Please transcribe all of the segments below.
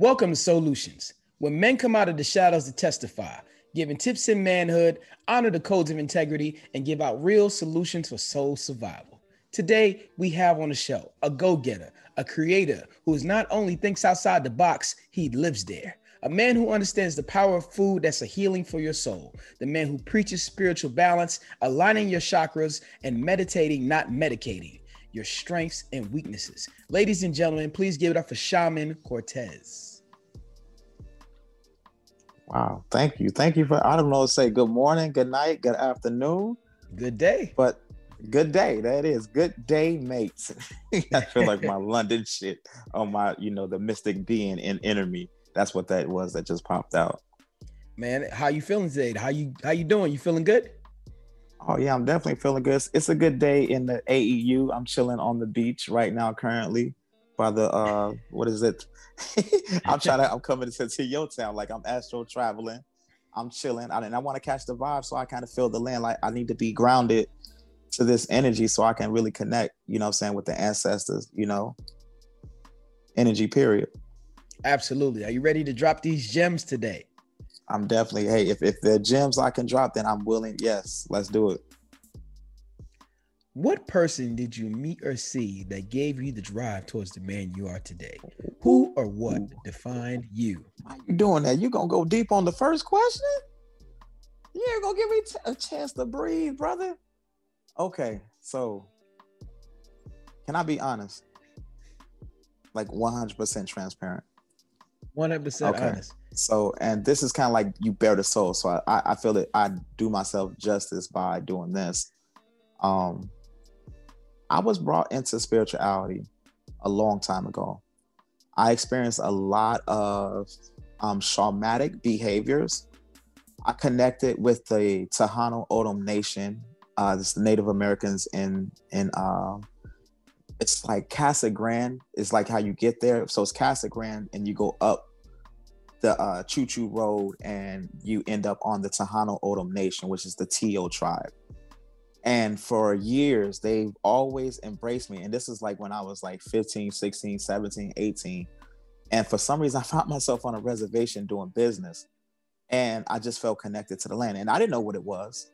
Welcome to Solutions, where men come out of the shadows to testify, giving tips in manhood, honor the codes of integrity, and give out real solutions for soul survival. Today, we have on the show a go getter, a creator who is not only thinks outside the box, he lives there. A man who understands the power of food that's a healing for your soul. The man who preaches spiritual balance, aligning your chakras, and meditating, not medicating your strengths and weaknesses. Ladies and gentlemen, please give it up for Shaman Cortez. Wow. Thank you. Thank you for, I don't know, say good morning, good night, good afternoon. Good day. But good day. That is good day, mates. I feel like my London shit on my, you know, the mystic being in enemy. That's what that was that just popped out. Man, how you feeling today? How you how you doing? You feeling good? Oh yeah, I'm definitely feeling good. It's a good day in the AEU. I'm chilling on the beach right now currently by the uh what is it? I'm trying to I'm coming to, to your town like I'm astro traveling. I'm chilling. I, and I want to catch the vibe so I kind of feel the land like I need to be grounded to this energy so I can really connect, you know I'm saying, with the ancestors, you know. Energy period. Absolutely. Are you ready to drop these gems today? I'm definitely, hey, if, if there are gems I can drop, then I'm willing. Yes, let's do it. What person did you meet or see that gave you the drive towards the man you are today? Who or what defined you? How you doing that? You gonna go deep on the first question? You ain't gonna give me t- a chance to breathe, brother. Okay, so can I be honest? Like 100% transparent. 100% okay. honest. So, and this is kind of like you bear the soul. So I, I feel that I do myself justice by doing this. Um, I was brought into spirituality a long time ago. I experienced a lot of um, shamanic behaviors. I connected with the Tohono O'odham Nation. Uh, this Native Americans in in uh, it's like Casa Grande is like how you get there. So it's Casa Grande, and you go up the uh, Chuichu Road, and you end up on the Tohono O'odham Nation, which is the To tribe. And for years, they've always embraced me. And this is like when I was like 15, 16, 17, 18. And for some reason, I found myself on a reservation doing business. And I just felt connected to the land. And I didn't know what it was.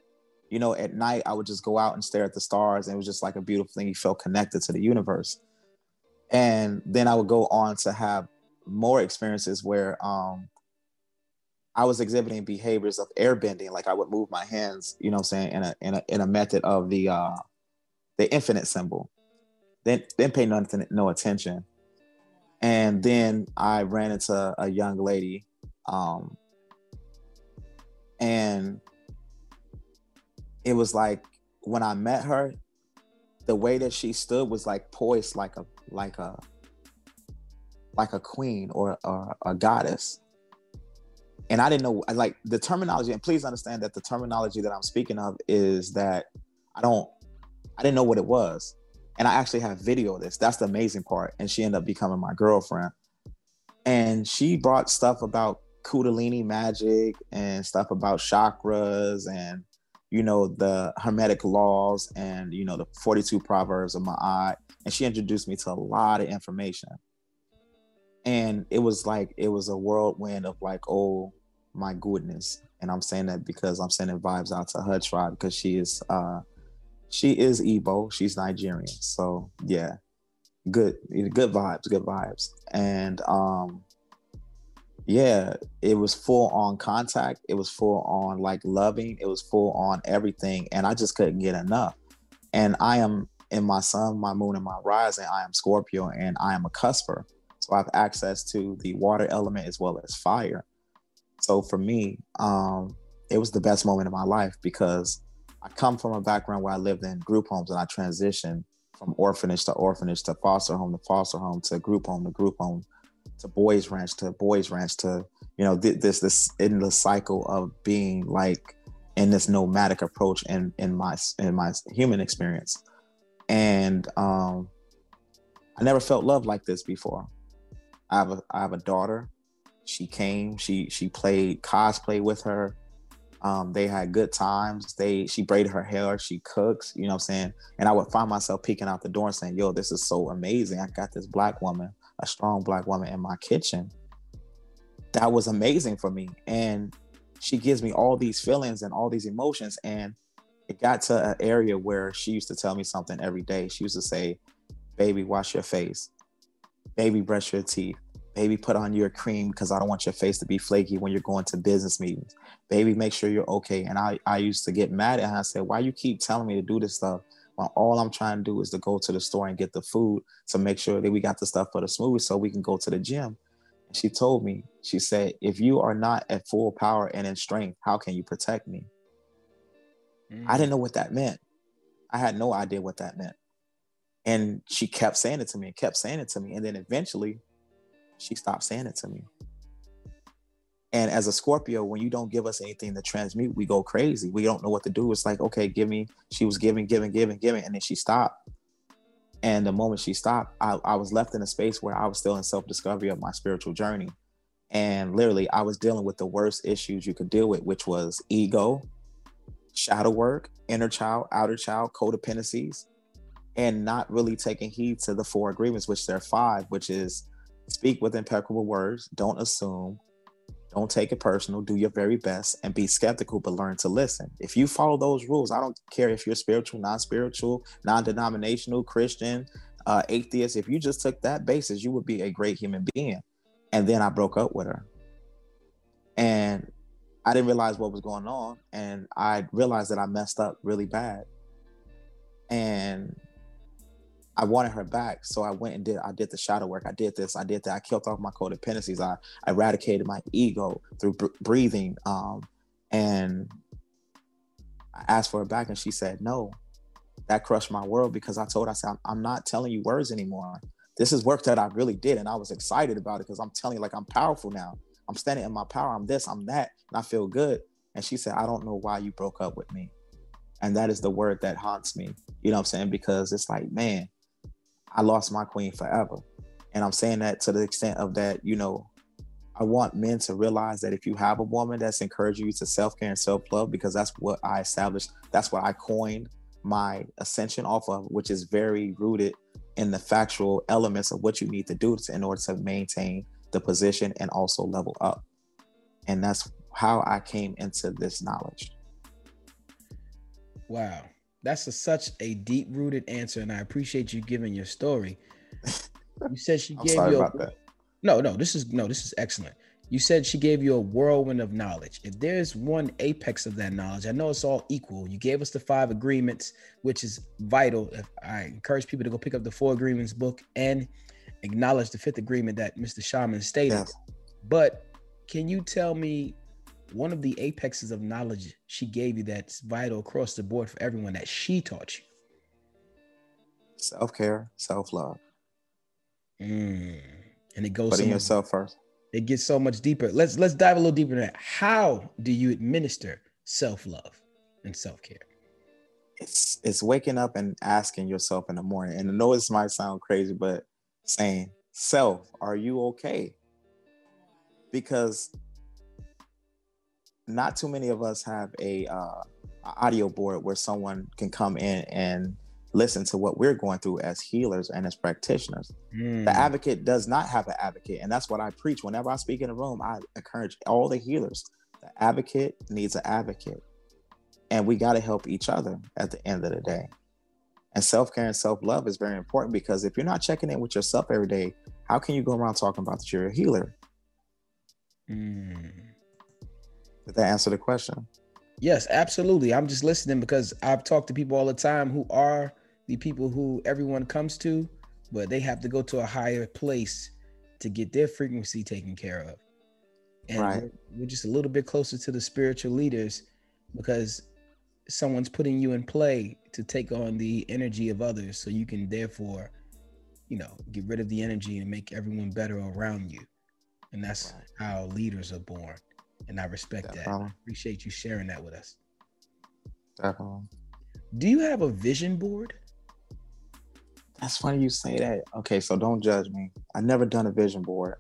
You know, at night, I would just go out and stare at the stars. And it was just like a beautiful thing. You felt connected to the universe. And then I would go on to have more experiences where um, I was exhibiting behaviors of airbending, like I would move my hands, you know, I'm saying in a in a in a method of the uh, the infinite symbol. Then then pay nothing no attention, and then I ran into a young lady, um, and it was like when I met her, the way that she stood was like poised like a like a like a queen or a, a goddess and I didn't know like the terminology. And please understand that the terminology that I'm speaking of is that I don't, I didn't know what it was, and I actually have video of this. That's the amazing part. And she ended up becoming my girlfriend, and she brought stuff about Kundalini magic and stuff about chakras and you know the hermetic laws and you know the 42 proverbs of Ma'at and she introduced me to a lot of information and it was like it was a whirlwind of like oh my goodness and i'm saying that because i'm sending vibes out to her tribe because she is uh she is Igbo. She's Nigerian. So yeah, good, good vibes, good vibes. And um, yeah, it was full on contact. It was full on like loving. It was full on everything, and I just couldn't get enough. And I am in my sun, my moon, and my rising. I am Scorpio, and I am a cusper. So I have access to the water element as well as fire. So for me, um, it was the best moment of my life because I come from a background where I lived in group homes and I transitioned from orphanage to orphanage to foster home to foster home to group home to group home to boys ranch to boys ranch to you know this this in the cycle of being like in this nomadic approach in in my in my human experience and um I never felt love like this before I have a I have a daughter. She came. She she played cosplay with her. Um, they had good times. They she braided her hair. She cooks. You know what I'm saying? And I would find myself peeking out the door and saying, "Yo, this is so amazing! I got this black woman, a strong black woman in my kitchen." that was amazing for me. And she gives me all these feelings and all these emotions. And it got to an area where she used to tell me something every day. She used to say, Baby, wash your face. Baby, brush your teeth. Baby, put on your cream because I don't want your face to be flaky when you're going to business meetings. Baby, make sure you're okay. And I, I used to get mad at her. I said, Why you keep telling me to do this stuff? Well, all I'm trying to do is to go to the store and get the food to make sure that we got the stuff for the smoothie so we can go to the gym. She told me, she said, if you are not at full power and in strength, how can you protect me? Mm. I didn't know what that meant. I had no idea what that meant. And she kept saying it to me and kept saying it to me. And then eventually she stopped saying it to me. And as a Scorpio, when you don't give us anything to transmute, we go crazy. We don't know what to do. It's like, okay, give me. She was giving, giving, giving, giving, and then she stopped. And the moment she stopped, I, I was left in a space where I was still in self discovery of my spiritual journey. And literally, I was dealing with the worst issues you could deal with, which was ego, shadow work, inner child, outer child, codependencies, and not really taking heed to the four agreements, which there are five, which is speak with impeccable words, don't assume, don't take it personal. Do your very best and be skeptical, but learn to listen. If you follow those rules, I don't care if you're spiritual, non spiritual, non denominational, Christian, uh, atheist. If you just took that basis, you would be a great human being. And then I broke up with her. And I didn't realize what was going on. And I realized that I messed up really bad. And I wanted her back. So I went and did I did the shadow work. I did this. I did that. I killed off my codependencies. I, eradicated my ego through br- breathing. Um, and I asked for her back, and she said no. That crushed my world because I told her I said I'm not telling you words anymore. This is work that I really did, and I was excited about it because I'm telling you like I'm powerful now. I'm standing in my power. I'm this. I'm that, and I feel good. And she said, I don't know why you broke up with me. And that is the word that haunts me. You know what I'm saying? Because it's like, man, I lost my queen forever. And I'm saying that to the extent of that, you know, I want men to realize that if you have a woman that's encouraging you to self care and self love, because that's what I established, that's what I coined my ascension off of, which is very rooted in the factual elements of what you need to do in order to maintain the position and also level up. And that's how I came into this knowledge. Wow that's a, such a deep rooted answer, and I appreciate you giving your story. You said she gave you a, no, no. This is no, this is excellent. You said she gave you a whirlwind of knowledge. If there's one apex of that knowledge, I know it's all equal. You gave us the five agreements, which is vital. I encourage people to go pick up the four agreements book and acknowledge the fifth agreement that Mr. Shaman stated. Yes. But can you tell me one of the apexes of knowledge she gave you that's vital across the board for everyone that she taught you? Self care, self love. Mm. And it goes putting so yourself first. It gets so much deeper. Let's let's dive a little deeper into that. How do you administer self love and self care? It's it's waking up and asking yourself in the morning. And I know this might sound crazy, but saying, "Self, are you okay?" Because not too many of us have a uh, audio board where someone can come in and listen to what we're going through as healers and as practitioners. Mm. The advocate does not have an advocate, and that's what I preach whenever I speak in a room. I encourage all the healers. The advocate needs an advocate, and we got to help each other at the end of the day. And self care and self love is very important because if you're not checking in with yourself every day, how can you go around talking about that you're a healer? Mm. Did that answer the question? Yes, absolutely. I'm just listening because I've talked to people all the time who are the people who everyone comes to, but they have to go to a higher place to get their frequency taken care of. And right. we're, we're just a little bit closer to the spiritual leaders because someone's putting you in play to take on the energy of others so you can therefore you know get rid of the energy and make everyone better around you and that's right. how leaders are born and I respect Definitely. that. Appreciate you sharing that with us. Definitely. Do you have a vision board? That's funny you say that. Okay, so don't judge me. I never done a vision board.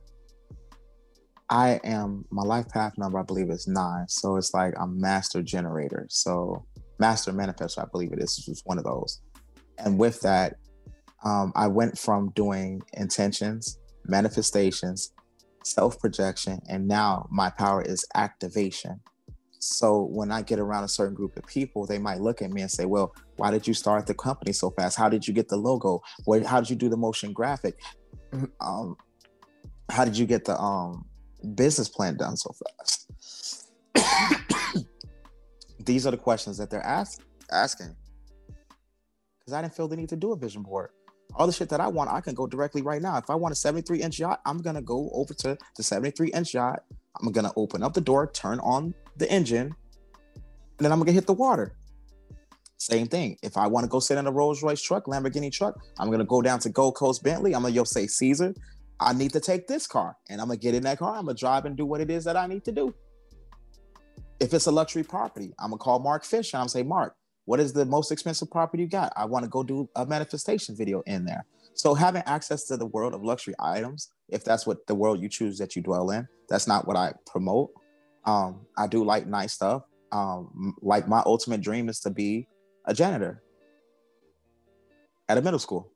I am my life path number, I believe is nine. So it's like I'm master generator. So master manifestor, I believe it is. It's one of those. And with that, um, I went from doing intentions, manifestations, self projection, and now my power is activation. So when I get around a certain group of people, they might look at me and say, "Well, why did you start the company so fast? How did you get the logo? Where, how did you do the motion graphic? Um, how did you get the um, business plan done so fast?" These are the questions that they're ask, asking because I didn't feel the need to do a vision board. All the shit that I want, I can go directly right now. If I want a 73 inch yacht, I'm gonna go over to the 73 inch yacht. I'm gonna open up the door, turn on the engine, and then I'm gonna hit the water. Same thing. If I want to go sit in a Rolls Royce truck, Lamborghini truck, I'm gonna go down to Gold Coast Bentley. I'm gonna yo say Caesar. I need to take this car, and I'm gonna get in that car. I'm gonna drive and do what it is that I need to do. If it's a luxury property, I'm gonna call Mark Fish and I'm gonna say, Mark, what is the most expensive property you got? I want to go do a manifestation video in there. So having access to the world of luxury items, if that's what the world you choose that you dwell in, that's not what I promote. Um, I do like nice stuff. Um, like my ultimate dream is to be a janitor at a middle school.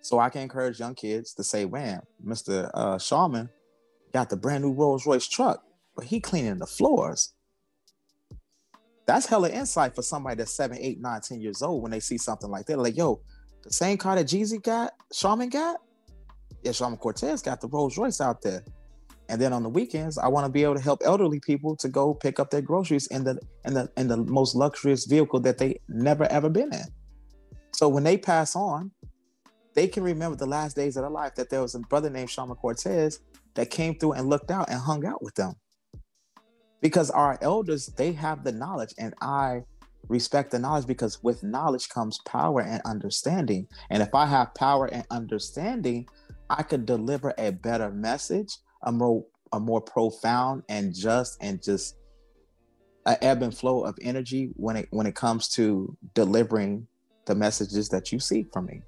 So I can encourage young kids to say, man, Mr. Uh, got the brand new Rolls Royce truck, but he cleaning the floors. That's hella insight for somebody that's seven, eight, nine, ten years old when they see something like that. Like, yo, the same car that Jeezy got, Shaman got, yeah, Shaman Cortez got the Rolls Royce out there. And then on the weekends, I want to be able to help elderly people to go pick up their groceries in the in the in the most luxurious vehicle that they never ever been in. So when they pass on, they can remember the last days of their life that there was a brother named Shaman Cortez that came through and looked out and hung out with them. Because our elders, they have the knowledge, and I respect the knowledge because with knowledge comes power and understanding. And if I have power and understanding, I could deliver a better message a more a more profound and just and just an ebb and flow of energy when it when it comes to delivering the messages that you seek from me.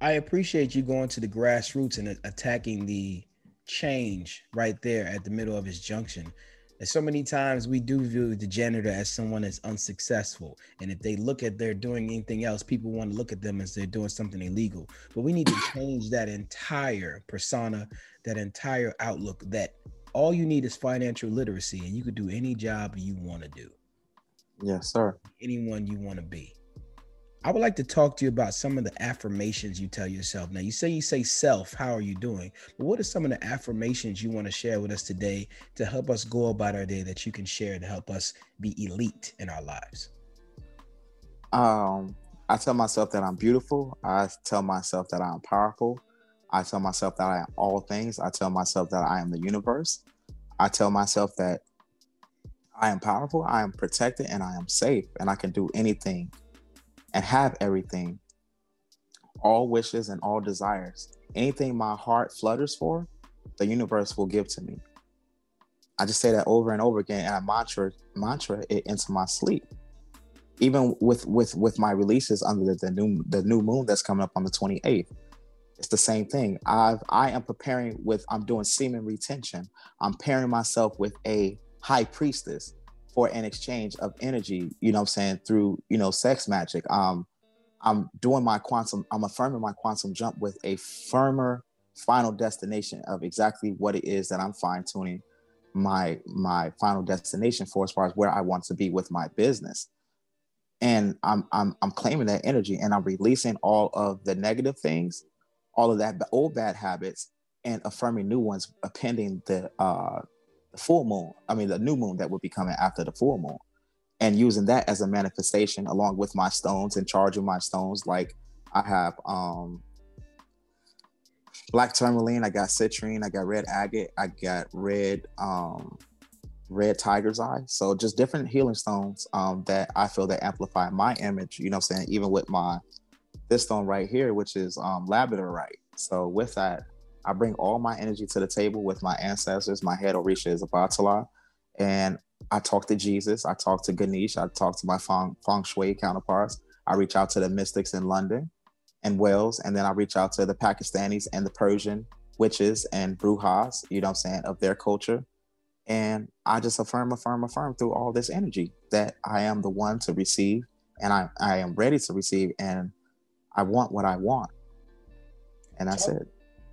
I appreciate you going to the grassroots and attacking the change right there at the middle of his junction. And so many times we do view the janitor as someone that's unsuccessful. And if they look at they're doing anything else, people want to look at them as they're doing something illegal. But we need to change that entire persona, that entire outlook that all you need is financial literacy and you could do any job you want to do. Yes, sir. Anyone you want to be. I would like to talk to you about some of the affirmations you tell yourself. Now, you say you say self, how are you doing? But what are some of the affirmations you want to share with us today to help us go about our day that you can share to help us be elite in our lives? Um, I tell myself that I'm beautiful. I tell myself that I'm powerful. I tell myself that I am all things. I tell myself that I am the universe. I tell myself that I am powerful, I am protected, and I am safe, and I can do anything and have everything, all wishes and all desires. Anything my heart flutters for, the universe will give to me. I just say that over and over again, and I mantra mantra it into my sleep. Even with with with my releases under the, the new the new moon that's coming up on the 28th, it's the same thing. I've I am preparing with I'm doing semen retention. I'm pairing myself with a high priestess for an exchange of energy, you know I'm saying, through, you know, sex magic. Um, I'm doing my quantum, I'm affirming my quantum jump with a firmer final destination of exactly what it is that I'm fine tuning my my final destination for as far as where I want to be with my business. And I'm I'm I'm claiming that energy and I'm releasing all of the negative things, all of that old bad habits and affirming new ones appending the uh full moon. I mean, the new moon that would be coming after the full moon, and using that as a manifestation along with my stones and charging my stones. Like I have um black tourmaline, I got citrine, I got red agate, I got red um red tiger's eye. So just different healing stones um that I feel that amplify my image, you know I'm saying, even with my this stone right here, which is um labradorite. So with that, I bring all my energy to the table with my ancestors. My head Orisha is Obatala. And I talk to Jesus. I talk to Ganesh. I talk to my feng, feng Shui counterparts. I reach out to the mystics in London and Wales. And then I reach out to the Pakistanis and the Persian witches and brujas, you know what I'm saying, of their culture. And I just affirm, affirm, affirm through all this energy that I am the one to receive and I, I am ready to receive and I want what I want. And that's it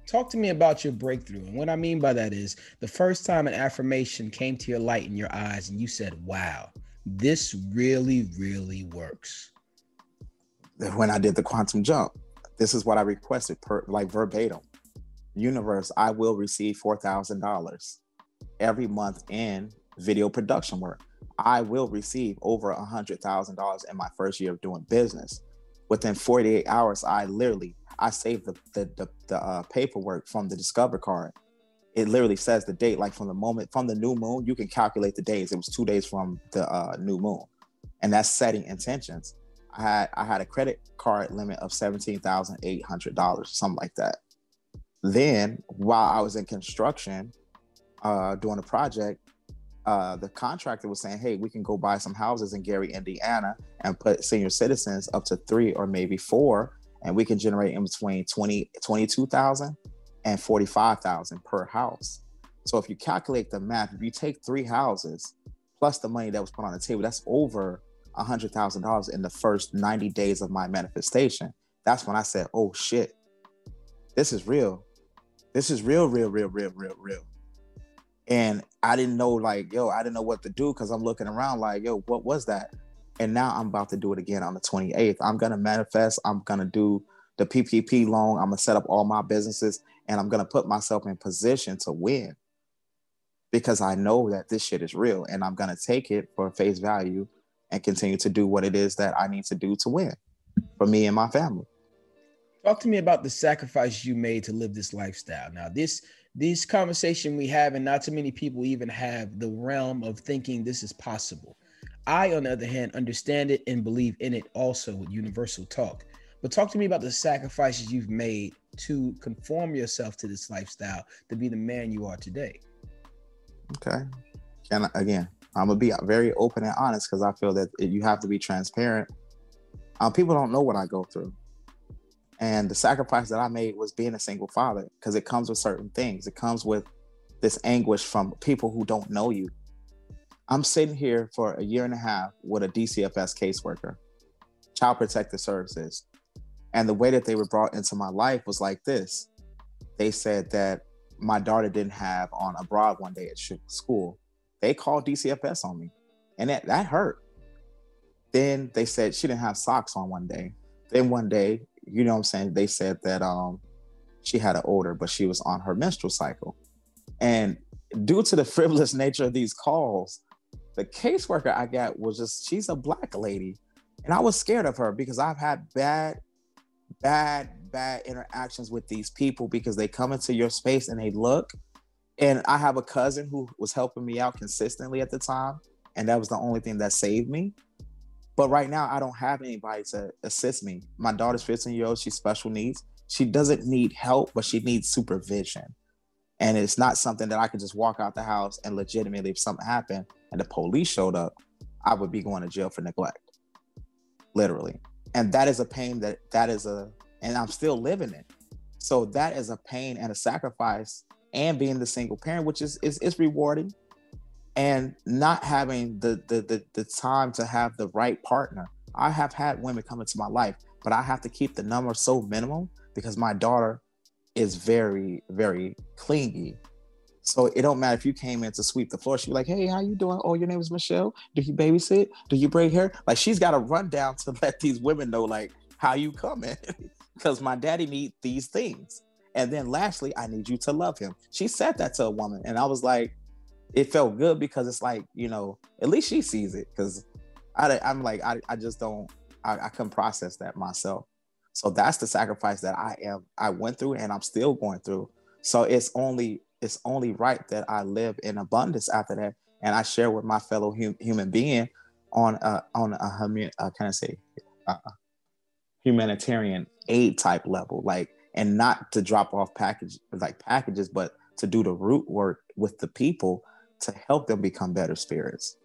Talk to me about your breakthrough. And what I mean by that is the first time an affirmation came to your light in your eyes and you said, wow, this really, really works. When I did the quantum jump, this is what I requested per like verbatim. Universe, I will receive four thousand dollars every month in video production work. I will receive over a hundred thousand dollars in my first year of doing business. Within 48 hours, I literally I saved the the the, the uh, paperwork from the Discover card. It literally says the date, like from the moment from the new moon. You can calculate the days. It was two days from the uh, new moon, and that's setting intentions. I had I had a credit card limit of seventeen thousand eight hundred dollars, something like that. Then, while I was in construction, uh, doing a project, uh, the contractor was saying, "Hey, we can go buy some houses in Gary, Indiana, and put senior citizens up to three or maybe four, and we can generate in between 20, 22,000 and 45,000 per house." So if you calculate the math, if you take three houses plus the money that was put on the table, that's over $100,000 in the first 90 days of my manifestation. That's when I said, oh shit, this is real. This is real, real, real, real, real, real. And I didn't know, like, yo, I didn't know what to do because I'm looking around like, yo, what was that? And now I'm about to do it again on the 28th. I'm going to manifest. I'm going to do the PPP loan. I'm going to set up all my businesses and I'm going to put myself in position to win because I know that this shit is real and I'm going to take it for face value and continue to do what it is that I need to do to win for me and my family. Talk to me about the sacrifice you made to live this lifestyle. Now, this this conversation we have, and not too many people even have the realm of thinking this is possible. I, on the other hand, understand it and believe in it also with universal talk. But talk to me about the sacrifices you've made to conform yourself to this lifestyle to be the man you are today. Okay. And again, I'm gonna be very open and honest because I feel that you have to be transparent. Um, people don't know what I go through, and the sacrifice that I made was being a single father because it comes with certain things. It comes with this anguish from people who don't know you. I'm sitting here for a year and a half with a DCFS caseworker, Child Protective Services, and the way that they were brought into my life was like this. They said that my daughter didn't have on a abroad one day at school they called DCFS on me, and that that hurt. Then they said she didn't have socks on one day. Then one day, you know what I'm saying, they said that um she had an odor, but she was on her menstrual cycle. And due to the frivolous nature of these calls, the caseworker I got was just she's a black lady. And I was scared of her because I've had bad, bad, bad interactions with these people because they come into your space and they look and I have a cousin who was helping me out consistently at the time, and that was the only thing that saved me. But right now, I don't have anybody to assist me. My daughter's 15 years old. She's special needs. She doesn't need help, but she needs supervision. And it's not something that I could just walk out the house and legitimately, if something happened and the police showed up, I would be going to jail for neglect, literally. And that is a pain that that is a, and I'm still living it. So that is a pain and a sacrifice and being the single parent, which is is, is rewarding, and not having the, the the the time to have the right partner. I have had women come into my life, but I have to keep the number so minimal because my daughter is very very clingy. So it don't matter if you came in to sweep the floor. She'd be like, "Hey, how you doing? Oh, your name is Michelle. Do you babysit? Do you braid hair?" Like she's got to run down to let these women know like how you coming because my daddy need these things. And then lastly, I need you to love him. She said that to a woman. And I was like, it felt good because it's like, you know, at least she sees it. Cause I, I'm like, I, I just don't, I, I can process that myself. So that's the sacrifice that I am, I went through and I'm still going through. So it's only, it's only right that I live in abundance after that. And I share with my fellow hum, human being on, a on a, uh, can I say, uh, humanitarian aid type level. Like and not to drop off package like packages, but to do the root work with the people to help them become better spirits.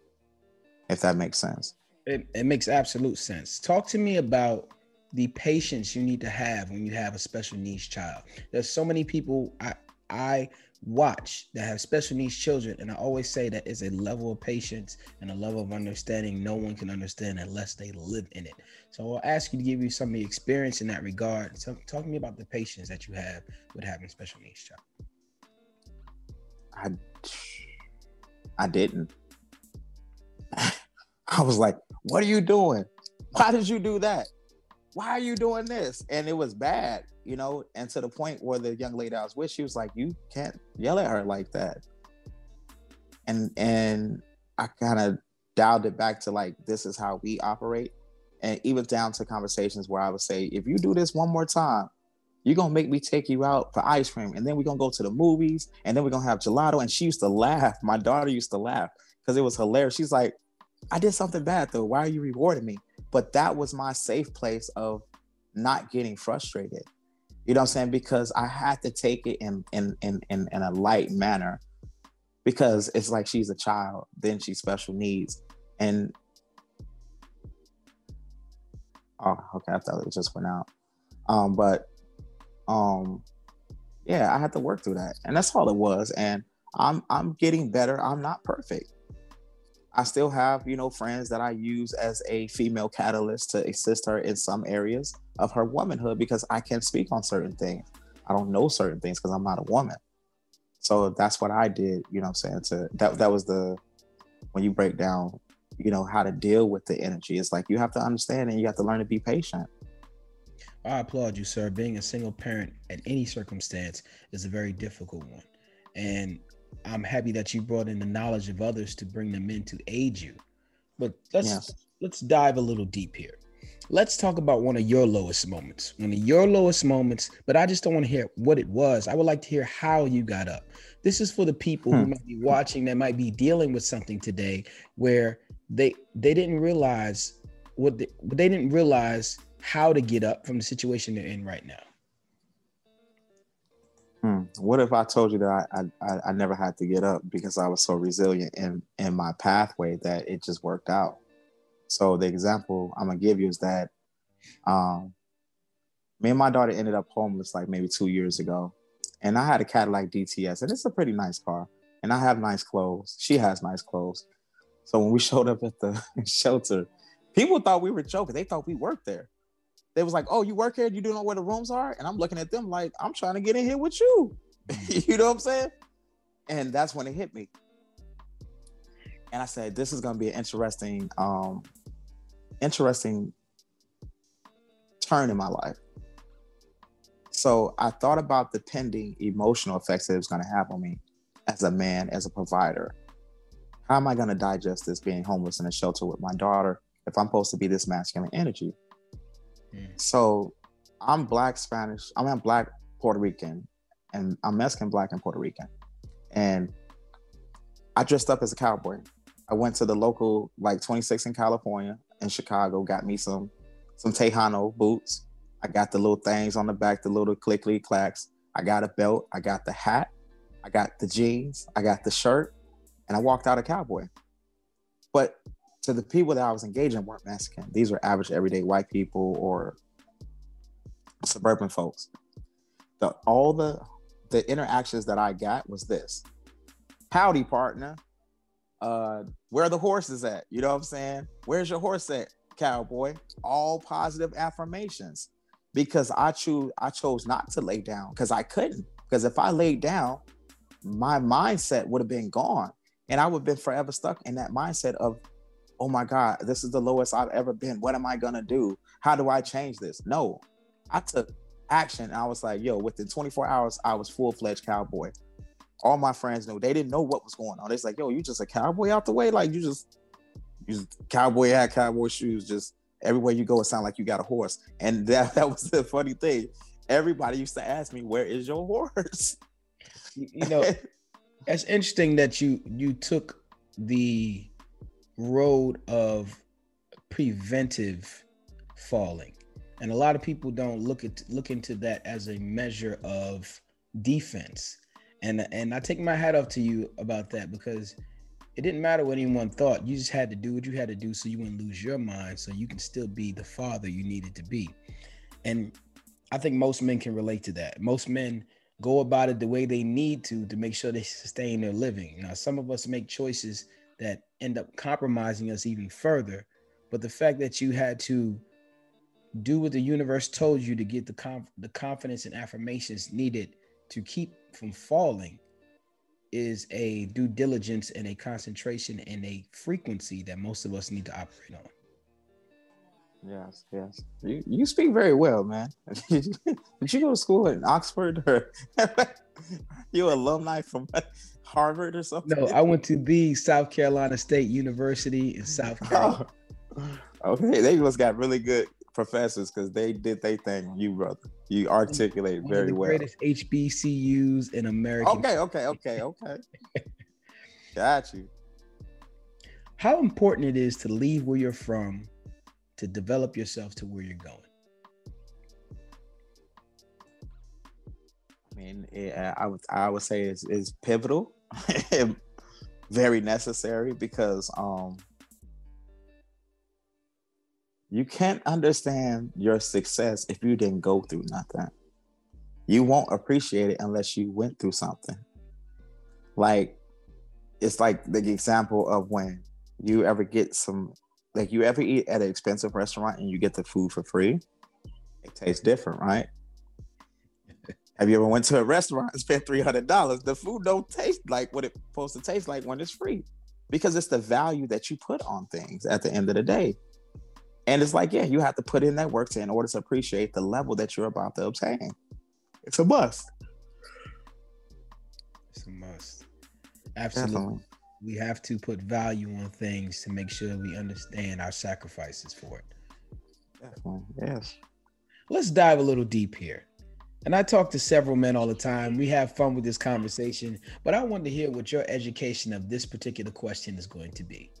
If that makes sense. It, it makes absolute sense. Talk to me about the patience you need to have when you have a special needs child. There's so many people I I watch that have special needs children, and I always say that it's a level of patience and a level of understanding no one can understand unless they live in it. So I'll ask you to give you some of the experience in that regard. So talk to me about the patience that you have with having special needs child. I I didn't. I was like, what are you doing? Why did you do that? Why are you doing this? And it was bad, you know, and to the point where the young lady I was with, she was like, You can't yell at her like that. And and I kind of dialed it back to like this is how we operate. And even down to conversations where I would say, if you do this one more time, you're gonna make me take you out for ice cream, and then we're gonna go to the movies, and then we're gonna have gelato. And she used to laugh. My daughter used to laugh because it was hilarious. She's like, I did something bad though. Why are you rewarding me? But that was my safe place of not getting frustrated. You know what I'm saying? Because I had to take it in in in in, in a light manner because it's like she's a child, then she's special needs. And oh, okay, I thought it just went out. Um, but um yeah, I had to work through that. And that's all it was. And I'm I'm getting better. I'm not perfect. I still have, you know, friends that I use as a female catalyst to assist her in some areas of her womanhood because I can't speak on certain things. I don't know certain things because I'm not a woman. So that's what I did, you know I'm saying? To that that was the when you break down, you know, how to deal with the energy. It's like you have to understand and you have to learn to be patient. I applaud you, sir. Being a single parent at any circumstance is a very difficult one. And I'm happy that you brought in the knowledge of others to bring them in to aid you. But let's yes. let's dive a little deep here. Let's talk about one of your lowest moments. One of your lowest moments, but I just don't want to hear what it was. I would like to hear how you got up. This is for the people hmm. who might be watching that might be dealing with something today where they they didn't realize what they, they didn't realize how to get up from the situation they're in right now. Hmm. What if I told you that I, I I never had to get up because I was so resilient in in my pathway that it just worked out. So the example I'm gonna give you is that um, me and my daughter ended up homeless like maybe two years ago, and I had a Cadillac DTS, and it's a pretty nice car, and I have nice clothes. She has nice clothes. So when we showed up at the shelter, people thought we were joking. They thought we worked there they was like, "Oh, you work here? You do know where the rooms are?" And I'm looking at them like, "I'm trying to get in here with you." you know what I'm saying? And that's when it hit me. And I said, "This is going to be an interesting, um, interesting turn in my life." So I thought about the pending emotional effects that it was going to have on me as a man, as a provider. How am I going to digest this being homeless in a shelter with my daughter if I'm supposed to be this masculine energy? Mm. So I'm black Spanish. I'm a black Puerto Rican, and I'm Mexican, black, and Puerto Rican. And I dressed up as a cowboy. I went to the local like 26 in California in Chicago, got me some some Tejano boots. I got the little things on the back, the little clickly clacks. I got a belt. I got the hat. I got the jeans. I got the shirt, and I walked out a cowboy. But to the people that I was engaging weren't Mexican. These were average, everyday white people or suburban folks. The all the the interactions that I got was this: "Howdy, partner. Uh, where the horses at? You know what I'm saying? Where's your horse at, cowboy?" All positive affirmations because I choose I chose not to lay down because I couldn't. Because if I laid down, my mindset would have been gone, and I would have been forever stuck in that mindset of oh my God, this is the lowest I've ever been. What am I gonna do? How do I change this? No, I took action. And I was like, yo, within 24 hours, I was full fledged cowboy. All my friends knew they didn't know what was going on. They're like, yo, you just a cowboy out the way? Like you just you just cowboy hat, cowboy shoes, just everywhere you go, it sounds like you got a horse. And that that was the funny thing. Everybody used to ask me, where is your horse? You know, it's interesting that you you took the road of preventive falling. And a lot of people don't look at look into that as a measure of defense. And and i take my hat off to you about that because it didn't matter what anyone thought. You just had to do what you had to do so you wouldn't lose your mind so you can still be the father you needed to be. And i think most men can relate to that. Most men go about it the way they need to to make sure they sustain their living. Now, some of us make choices that end up compromising us even further, but the fact that you had to do what the universe told you to get the conf- the confidence and affirmations needed to keep from falling is a due diligence and a concentration and a frequency that most of us need to operate on. Yes, yes. You you speak very well, man. Did you go to school in Oxford or you alumni from Harvard or something? No, I went to the South Carolina State University in South Carolina. Oh, okay, they must got really good professors because they did their thing. You brother, you articulate One very of the well. greatest HBCUs in America. Okay, okay, okay, okay. got you. How important it is to leave where you're from to develop yourself to where you're going. I mean, it, I would I would say it's, it's pivotal, and very necessary because um you can't understand your success if you didn't go through nothing. You won't appreciate it unless you went through something. Like it's like the example of when you ever get some like you ever eat at an expensive restaurant and you get the food for free. It tastes different, right? Have you ever went to a restaurant and spent three hundred dollars? The food don't taste like what it's supposed to taste like when it's free, because it's the value that you put on things at the end of the day. And it's like, yeah, you have to put in that work to in order to appreciate the level that you're about to obtain. It's a must. It's a must. Absolutely. Definitely. We have to put value on things to make sure we understand our sacrifices for it. Definitely. Yes. Let's dive a little deep here. And I talk to several men all the time. We have fun with this conversation, but I want to hear what your education of this particular question is going to be.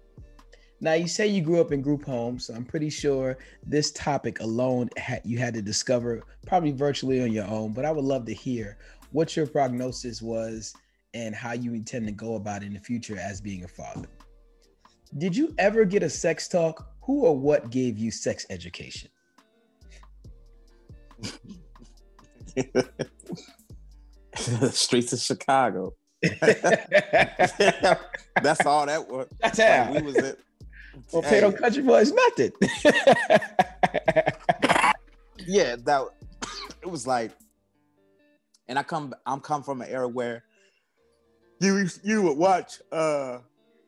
Now, you say you grew up in group homes, so I'm pretty sure this topic alone you had to discover probably virtually on your own. But I would love to hear what your prognosis was and how you intend to go about it in the future as being a father. Did you ever get a sex talk? Who or what gave you sex education? The streets of Chicago. That's all that was. That's Like, how. we was it. Well, Pedro Country Boys method. yeah, that it was like, and I come, I'm come from an era where you you would watch, uh,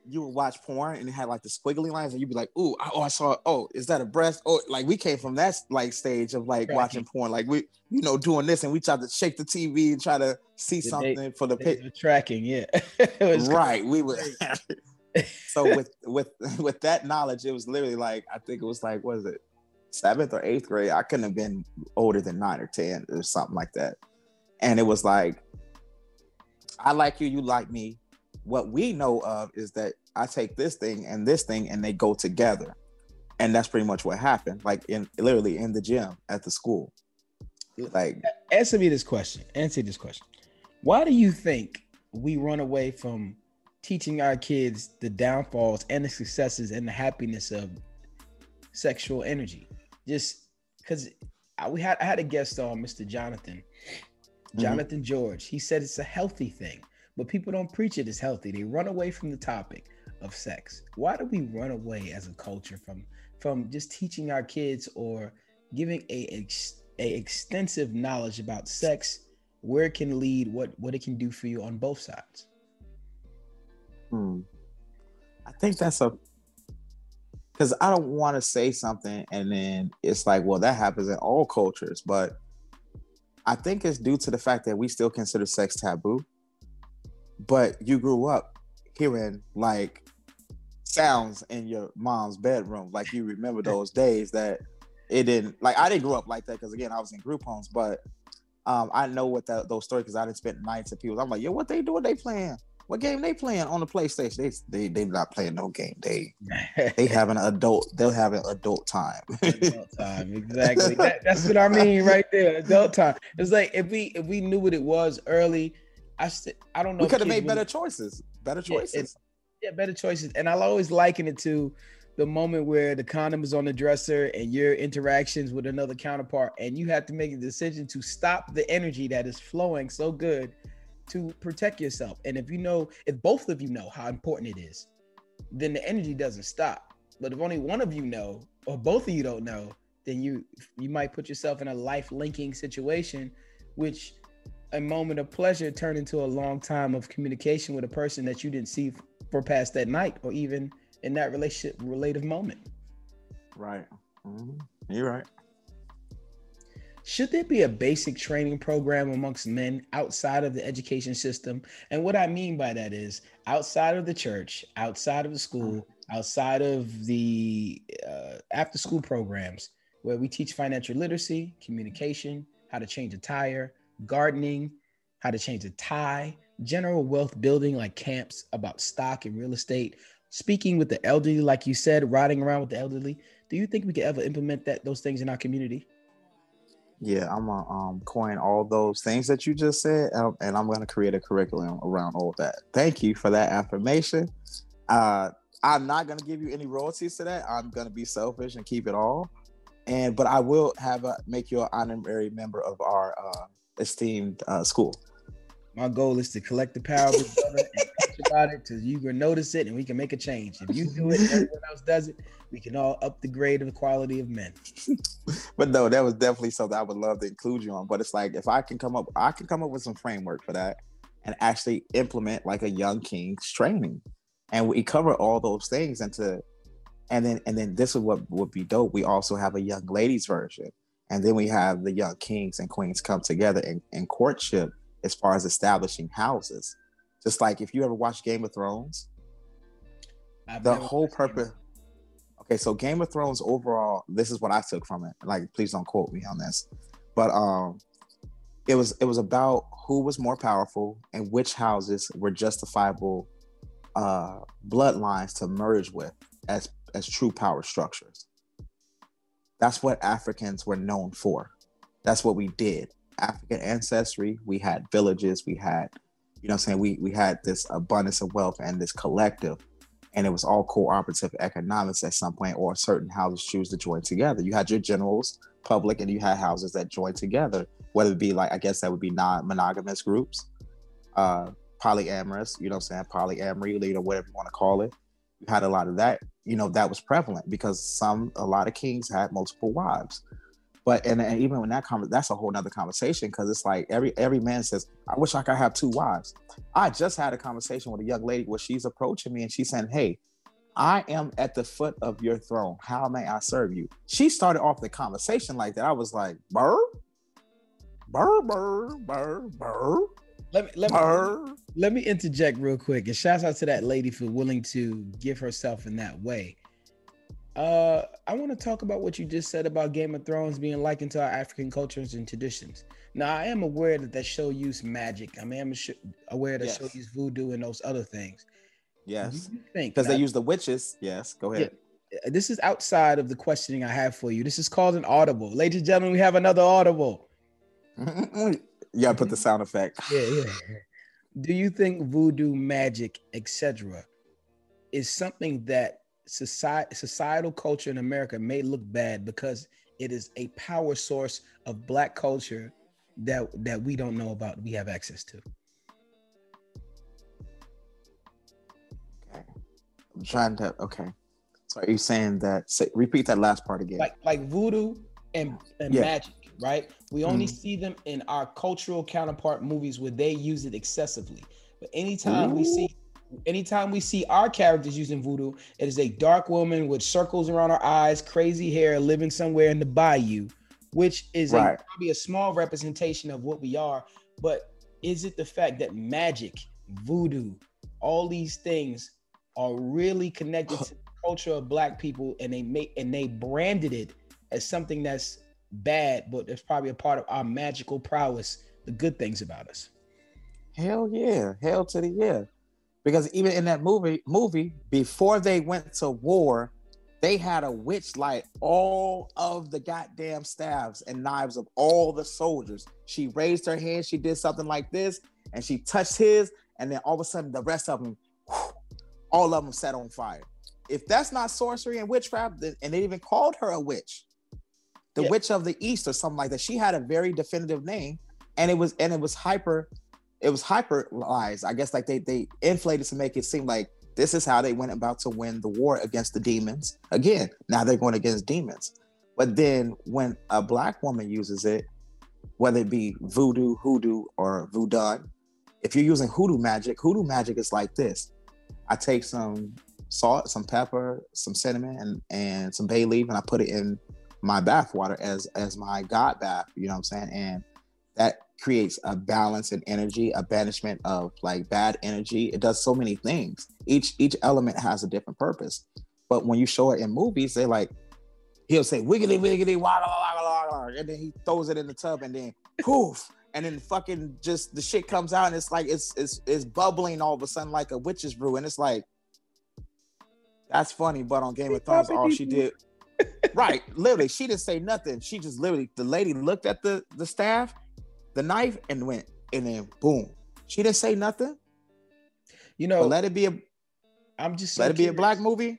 you would watch porn and it had like the squiggly lines, and you'd be like, "Ooh, I- oh, I saw, oh, is that a breast?" Oh, like we came from that like stage of like Right. watching porn, like we, you know, doing this, and we tried to shake the TV and try to see they- something for the They pic. were tracking, yeah. It was right we were so with with with that knowledge it was literally like i think it was like was it seventh or eighth grade i couldn't have been older than nine or ten or something like that and it was like i like you you like me what we know of is that i take this thing and this thing and they go together and that's pretty much what happened like in literally in the gym at the school like answer me this question. Answer this question. Why do you think we run away from teaching our kids the downfalls and the successes and the happiness of sexual energy? Just because we had I had a guest on, Mr. Jonathan, Jonathan George. He said it's a healthy thing, but people don't preach it as healthy. They run away from the topic of sex. Why do we run away as a culture from from just teaching our kids or giving a ex, a extensive knowledge about sex, where it can lead, what what it can do for you on both sides? Hmm. I think that's a because I don't want to say something and then it's like, well, that happens in all cultures, but I think it's due to the fact that we still consider sex taboo. But you grew up hearing like sounds in your mom's bedroom, like you remember those days that it didn't. Like I didn't grow up like that because again, I was in group homes, but um, I know what that, those stories because I didn't spend nights at people. I'm like, yo, what they doing? They playing? What game they playing on the PlayStation? They they they not playing no game. They they having an adult. They'll have an adult time. adult time, exactly. That, that's what I mean right there. Adult time. It's like if we if we knew what it was early, I st- I don't know. we could have made better really- choices. Better Yeah, choices. yeah, better choices. And I'll always liken it to the moment where the condom is on the dresser and your interactions with another counterpart, and you have to make a decision to stop the energy that is flowing so good to protect yourself. And if you know, if both of you know how important it is, then the energy doesn't stop. But if only one of you know, or both of you don't know, then you you might put yourself in a life linking situation, which a moment of pleasure turned into a long time of communication with a person that you didn't see for past that night or even in that relationship relative moment. Right. Mm-hmm. You're right. Should there be a basic training program amongst men outside of the education system? And what I mean by that is outside of the church, outside of the school, outside of the uh, after school programs where we teach financial literacy, communication, how to change a tire, gardening, how to change a tie, general wealth building like camps about stock and real estate, speaking with the elderly, like you said, riding around with the elderly. Do you think we could ever implement that those things in our community? Yeah, I'm gonna um, coin all those things that you just said, um, and I'm gonna create a curriculum around all that. Thank you for that affirmation. Uh, I'm not gonna give you any royalties to that. I'm gonna be selfish and keep it all. And but I will have a make you an honorary member of our uh, esteemed uh, school. My goal is to collect the power of each other and talk about it till you can notice it and we can make a change. If you do it, everyone else does it, we can all up the grade of the quality of men. but no, that was definitely something I would love to include you on. But it's like if I can come up, I can come up with some framework for that and actually implement like a young king's training. And we cover all those things into and then and then this is what would be dope. We also have a young ladies version. And then we have the young kings and queens come together in, in courtship as far as establishing houses. Just like if you ever watch Game of Thrones, I've the whole purpose. Okay, so Game of Thrones overall, this is what I took from it. Like, please don't quote me on this, but um, it was it was about who was more powerful and which houses were justifiable uh, bloodlines to merge with as as true power structures. That's what Africans were known for. That's what we did. African ancestry, we had villages, we had, you know I'm saying, we we had this abundance of wealth and this collective. And it was all cooperative economics at some point, or certain houses choose to join together. You had your generals, public, and you had houses that joined together, whether it be like, I guess that would be non monogamous groups, uh, polyamorous, you know I'm saying, polyamory, know, whatever you want to call it. You had a lot of that, you know, that was prevalent because some, a lot of kings had multiple wives. But and, and even when that comment, that's a whole nother conversation because it's like every every man says, I wish I could have two wives. I just had a conversation with a young lady where she's approaching me and she's saying, Hey, I am at the foot of your throne. How may I serve you? She started off the conversation like that. I was like, burr, burr, burr, burr, burr. Let me let me, let me interject real quick and shout out to that lady for willing to give herself in that way. Uh, I want to talk about what you just said about Game of Thrones being likened to our African cultures and traditions. Now, I am aware that that show used magic. I mean, I'm aware that yes. show used voodoo and those other things. Yes, because they use the witches. Yes, go ahead. Yeah, uh, this is outside of the questioning I have for you. This is called an audible, ladies and gentlemen. We have another audible. yeah, put the sound effect. Yeah, yeah. Do you think voodoo, magic, etc., is something that society, societal culture in America may look bad because it is a power source of black culture that that we don't know about we have access to okay i'm trying to okay so are you saying that say, repeat that last part again like like voodoo and, and yeah. magic right we only mm-hmm. see them in our cultural counterpart movies where they use it excessively but anytime Ooh. we see anytime we see our characters using voodoo, it is a dark woman with circles around her eyes, crazy hair, living somewhere in the bayou, which is right. a, probably a small representation of what we are. But is it the fact that magic, voodoo, all these things are really connected to the culture of black people and they make and they branded it as something that's bad, but it's probably a part of our magical prowess, the good things about us. Hell yeah. Hell to the yeah because even in that movie movie before they went to war they had a witch light all of the goddamn staffs and knives of all the soldiers she raised her hand she did something like this and she touched his and then all of a sudden the rest of them all of them set on fire if that's not sorcery and witchcraft, then, and they even called her a witch, the Yeah. witch of the east or something like that. She had a very definitive name, and it was and it was hyper, it was hyperalized. I guess like they they inflated to make it seem like this is how they went about to win the war against the demons. Again, now they're going against demons. But then when a black woman uses it, whether it be voodoo, hoodoo, or voodoo, if you're using hoodoo magic, hoodoo magic is like this. I take some salt, some pepper, some cinnamon, and, and some bay leaf, and I put it in my bath water as as my god bath. You know what I'm saying? And that creates a balance and energy, a banishment of like bad energy. It does so many things. Each each element has a different purpose. But when you show it in movies, they like he'll say wiggity wiggity wagga, and then he throws it in the tub, and then poof, and then fucking just the shit comes out, and it's like it's it's it's bubbling all of a sudden like a witch's brew, and it's like that's funny. But on Game of Thrones, all she did, right, literally, she didn't say nothing. She just literally the lady looked at the the staff, the knife, and went, and then boom, she didn't say nothing. You But know, let it be a I'm just so let it be a black movie.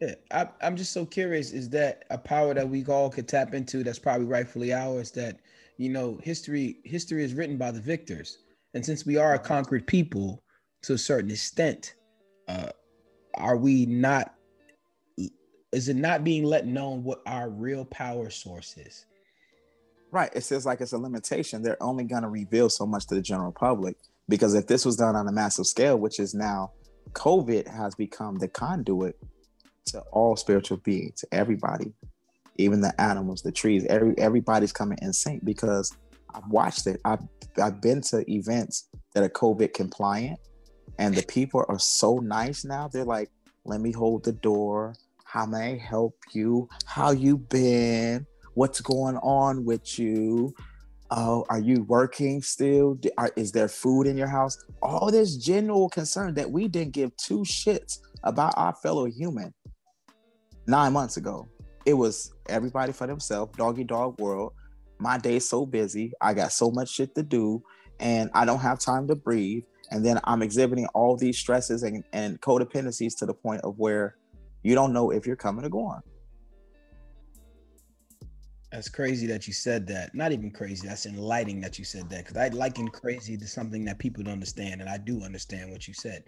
Yeah, I, I'm just so curious. Is that a power that we all could tap into? That's probably rightfully ours. That you know, history history is written by the victors, and since we are a conquered people to a certain extent, uh, are we not? Is it not being let known what our real power source is? Right. It says like it's a limitation. They're only going to reveal so much to the general public because if this was done on a massive scale, which is now COVID has become the conduit to all spiritual beings, to everybody, even the animals, the trees, every everybody's coming in sync because I've watched it. I've I've been to events that are COVID compliant and the people are so nice now. They're like, let me hold the door. How may I help you? How you been? What's going on with you? Oh, are you working still? Are, is there food in your house? All this general concern that we didn't give two shits about our fellow human nine months ago. It was everybody for themselves, doggy dog world. My day's so busy. I got so much shit to do, and I don't have time to breathe. And then I'm exhibiting all these stresses and, and codependencies to the point of where you don't know if you're coming or going. That's crazy that you said that. Not even crazy. That's enlightening that you said that because I liken crazy to something that people don't understand, and I do understand what you said.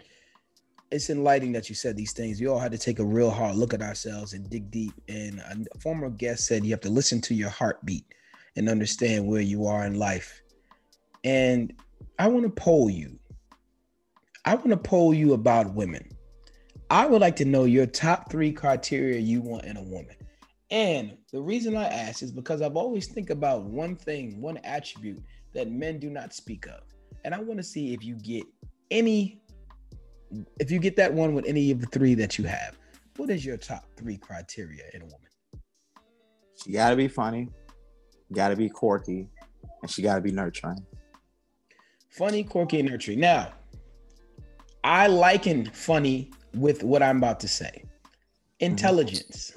It's enlightening that you said these things. We all had to take a real hard look at ourselves and dig deep. And a former guest said you have to listen to your heartbeat and understand where you are in life. And I want to poll you. I want to poll you about women. I would like to know your top three criteria you want in a woman. And the reason I ask is because I've always think about one thing, one attribute that men do not speak of. And I want to see if you get any if you get that one with any of the three that you have. What is your top 3 criteria in a woman? She got to be funny, got to be quirky, and she got to be nurturing. Funny, quirky, and nurturing. Now, I liken funny with what I'm about to say. Mm-hmm. Intelligence.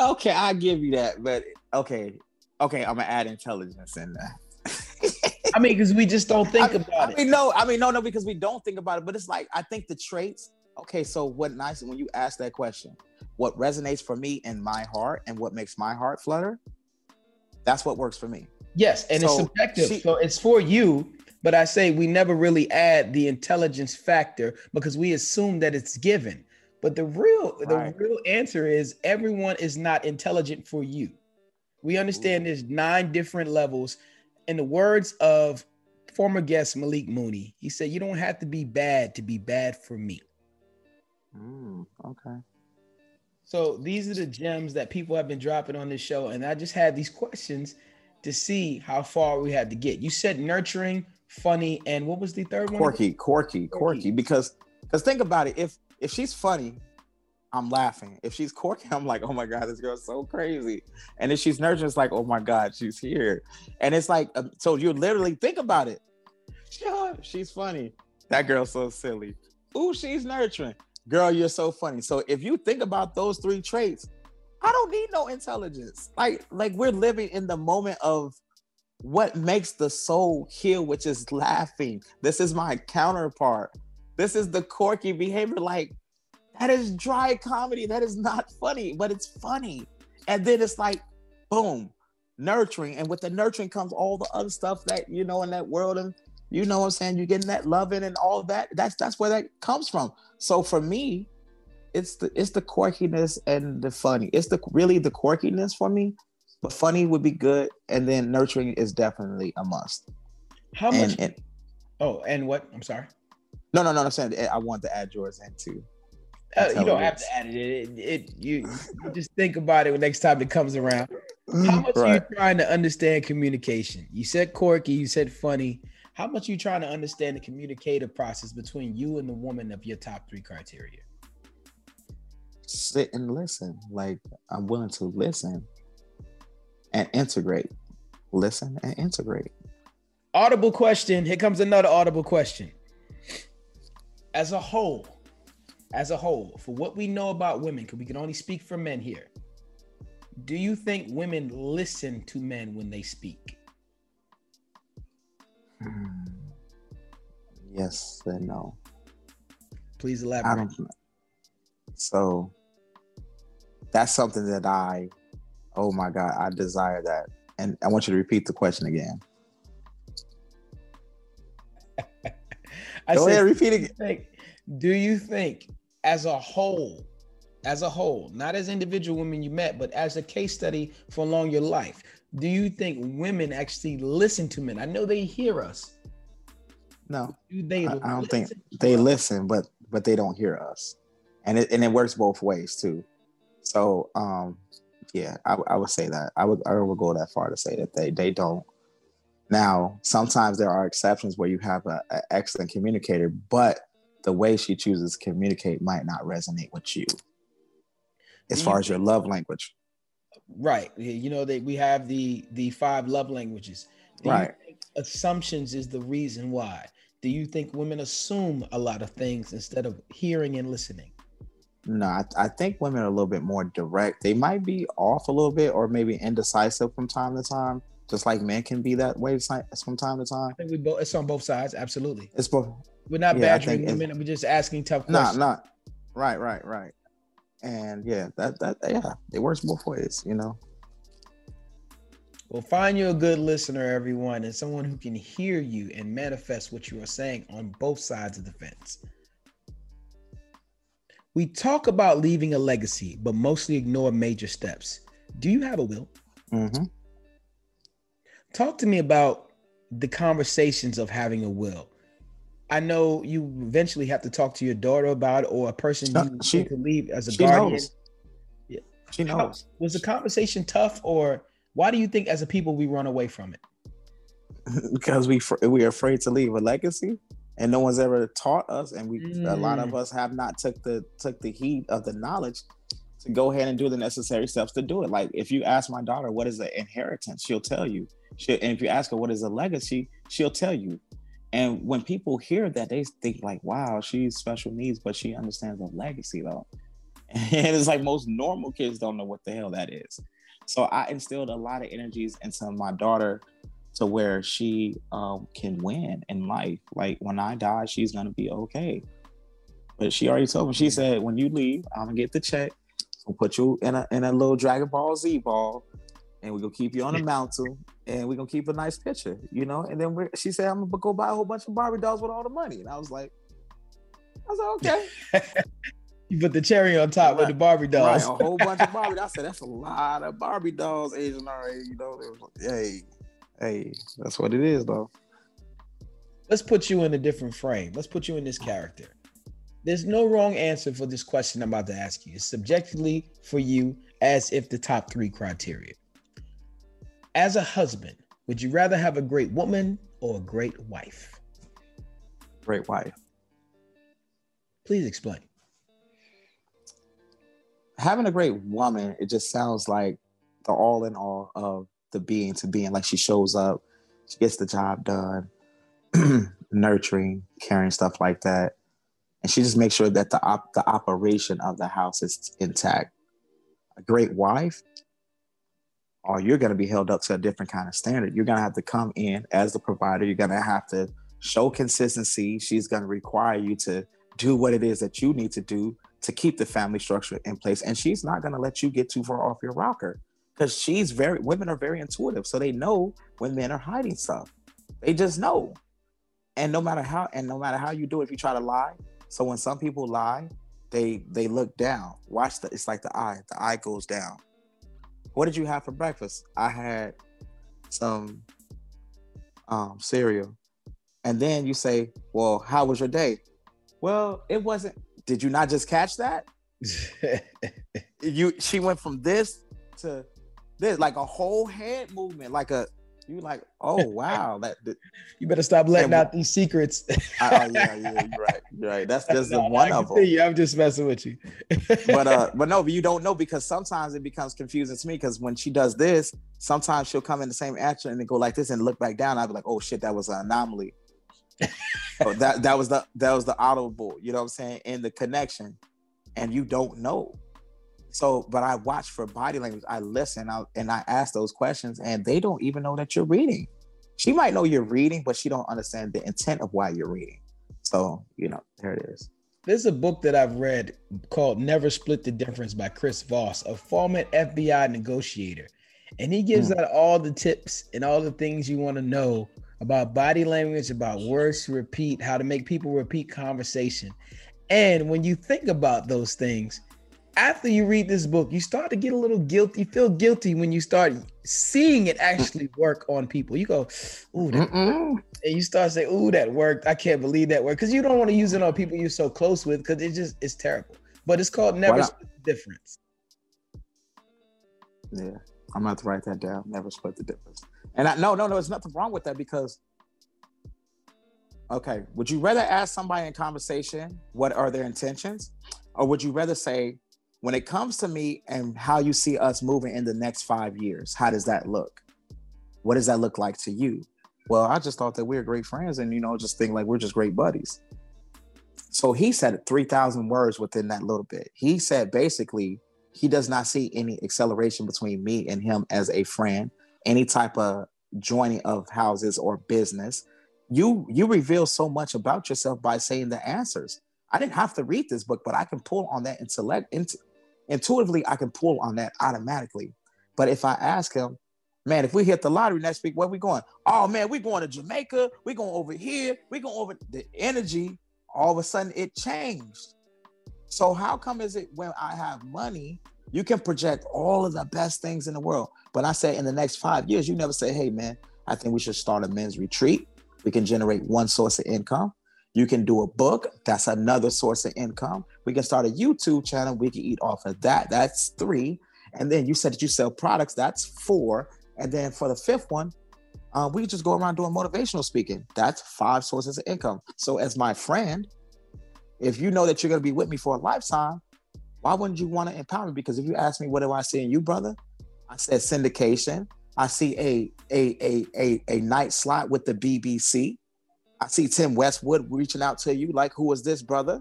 Okay, I'll give you that, but okay, okay, I'm gonna add intelligence in there. I mean, because we just don't think I, about I it. mean, no, I mean, no, no, because we don't think about it. But it's like I think the traits. Okay, so what nice when you ask that question, what resonates for me in my heart and what makes my heart flutter, that's what works for me. Yes, and it's subjective. she- so it's for you, but I say we never really add the intelligence factor because we assume that it's given. But the real the real answer is everyone is not intelligent for you. We understand there's nine different levels. In the words of former guest Malik Mooney, he said, You don't have to be bad to be bad for me. Mm, okay. So these are the gems that people have been dropping on this show. And I just had these questions to see how far we had to get. You said nurturing, funny, and what was the third one? Quirky, quirky, Quirky. quirky. Because because think about it. If if she's funny, I'm laughing. If she's quirky, I'm like, oh my god, this girl's so crazy. And if she's nurturing, it's like, oh my god, she's here. And it's like, um, so you literally think about it. Sure, she's funny. That girl's so silly. Ooh, she's nurturing. Girl, you're so funny. So if you think about those three traits, I don't need no intelligence. Like, like we're living in the moment of what makes the soul heal, which is laughing. This is my counterpart. This is the quirky behavior. Like that is dry comedy. That is not funny, but it's funny. And then it's like, boom, nurturing. And with the nurturing comes all the other stuff that you know in that world. And you know what I'm saying? You're getting that loving and all that. That's that's where that comes from. So for me, it's the it's the quirkiness and the funny. It's the really the quirkiness for me. But funny would be good, and then nurturing is definitely a must. How much? And, and, oh, and what? I'm sorry. No, no, no. I'm saying I want to add yours in too. Uh, you don't have to add it. It, it you, you, just think about it next time it comes around. How much right. are you trying to understand communication? You said quirky, you said funny. How much are you trying to understand the communicative process between you and the woman of your top three criteria? Sit and listen. Like I'm willing to listen and integrate. Listen and integrate. Audible question. Here comes another audible question. As a whole, as a whole, for what we know about women, because we can only speak for men here, do you think women listen to men when they speak? Hmm. Yes and no. Please elaborate. So that's something that I, oh my God, I desire that. And I want you to repeat the question again. I Go said, ahead, repeat it. Do you think as a whole, as a whole, not as individual women you met, but as a case study for along your life, do you think women actually listen to men? I know they hear us. No, do they I, I don't think they us? listen, but but they don't hear us, and it and it works both ways too. So um, yeah, I, I would say that I would I would go that far to say that they they don't. Now, sometimes there are exceptions where you have an excellent communicator, but the way she chooses to communicate might not resonate with you as far as your love language. Right. You know that we have the the five love languages. Do right. assumptions is the reason why? Do you think women assume a lot of things instead of hearing and listening? No I, I think women are a little bit more direct. They might be off a little bit or maybe indecisive from time to time just like men can be that way from time to time. I think we both. It's on both sides. Absolutely. It's both. We're not yeah, badgering women. We're just asking tough questions. Not, not. Right, right, right. And yeah, that that yeah, it works both ways, you know. Well, find you a good listener, everyone, and someone who can hear you and manifest what you are saying on both sides of the fence. We talk about leaving a legacy, but mostly ignore major steps. Do you have a will? Mm-hmm. Talk to me about the conversations of having a will. I know you eventually have to talk to your daughter about it or a person you uh, she, to leave as a guardian. Knows. Yeah. She knows. How, was the conversation tough or why do you think as a people we run away from it? because we we are afraid to leave a legacy and no one's ever taught us and we mm. a lot of mm. us have not took the took the heat of the knowledge to go ahead and do the necessary steps to do it. Like if you ask my daughter what is the inheritance, she'll tell you. She, and if you ask her what is a legacy, she'll tell you. And when people hear that, they think like, "Wow, she's special needs, but she understands the legacy though." And it's like most normal kids don't know what the hell that is. So I instilled a lot of energies into my daughter to where she um, can win in life. Like when I die, she's gonna be okay. But she already told me. She said, "When you leave, I'm gonna get the check. Put you in a in a little Dragon Ball Z ball, and we're gonna keep you on the mountain and we're gonna keep a nice picture, you know. And then we she said, I'm gonna go buy a whole bunch of Barbie dolls with all the money. And I was like, I was like, okay. you put the cherry on top right. with the Barbie dolls. Right, a whole bunch of Barbie. I said, that's a lot of Barbie dolls, Asian RA, you know. hey, hey, that's what it is though. Let's put you in a different frame. Let's put you in this character. There's no wrong answer for this question I'm about to ask you. It's subjectively for you as if the top three criteria as a husband, would you rather have a great woman or a great wife? Great wife. Please explain. Having a great woman, it just sounds like the all in all of the being to being. Like she shows up, she gets the job done, nurturing, caring, stuff like that. And she just makes sure that the op- the operation of the house is intact. A great wife or you're going to be held up to a different kind of standard. You're going to have to come in as the provider. You're going to have to show consistency. She's going to require you to do what it is that you need to do to keep the family structure in place. And she's not going to let you get too far off your rocker because she's very, women are very intuitive. So they know when men are hiding stuff. They just know. And no matter how, and no matter how you do it, if you try to lie. So when some people lie, they they look down. Watch the, it's like the eye. The eye goes down. What did you have for breakfast? I had some um, cereal. And then you say, Well, how was your day? Well, it wasn't. Did you not just catch that? you she went from this to this, like a whole head movement, like a you like, oh wow, that, that you better stop letting out these secrets. Oh yeah, yeah, you're right, you're right. That's just the one of them. You, I'm just messing with you. but uh, but no, but you don't know because sometimes it becomes confusing to me because when she does this, sometimes she'll come in the same action and then go like this and look back down. I'd be like, oh shit, that was an anomaly. oh, that that was the that was the audible, you know what I'm saying, in the connection, and you don't know. So, but I watch for body language. I listen I, and I ask those questions, and they don't even know that you're reading. She might know you're reading, but she don't understand the intent of why you're reading. So, you know, there it is. There's a book that I've read called Never Split the Difference by Chris Voss, a former FBI negotiator. And he gives hmm. out all the tips and all the things you want to know about body language, about words to repeat, how to make people repeat conversation. And when you think about those things, after you read this book, you start to get a little guilty, feel guilty when you start seeing it actually work on people. You go, ooh, and you start saying, ooh, that worked. I can't believe that worked. Because you don't want to use it on people you're so close with because it just it's terrible. But it's called never split the difference. Yeah, I'm gonna have to write that down. Never split the difference. And I no, no, no, there's nothing wrong with that because okay, would you rather ask somebody in conversation what are their intentions? Or would you rather say, when it comes to me and how you see us moving in the next five years, how does that look? What does that look like to you? Well, I just thought that we are great friends and, you know, just think like we're just great buddies. So he said 3,000 words within that little bit. He said basically, he does not see any acceleration between me and him as a friend, any type of joining of houses or business. You you reveal so much about yourself by saying the answers. I didn't have to read this book, but I can pull on that intellect, intuitively I can pull on that automatically. But if I ask him, man, if we hit the lottery next week, where we going? Oh man, we going to Jamaica. We going over here. We going over the energy. All of a sudden, it changed. So how come is it when I have money, you can project all of the best things in the world, but I say in the next five years, you never say, hey man, I think we should start a men's retreat. We can generate one source of income. You can do a book. That's another source of income. We can start a YouTube channel. We can eat off of that. That's three. And then you said that you sell products. That's four. And then for the fifth one, uh, we just go around doing motivational speaking. That's five sources of income. So as my friend, if you know that you're going to be with me for a lifetime, why wouldn't you want to empower me? Because if you ask me, what do I see in you, brother? I said syndication. I see a a a a, a night slot with the BBC. I see Tim Westwood reaching out to you, like, who is this, brother?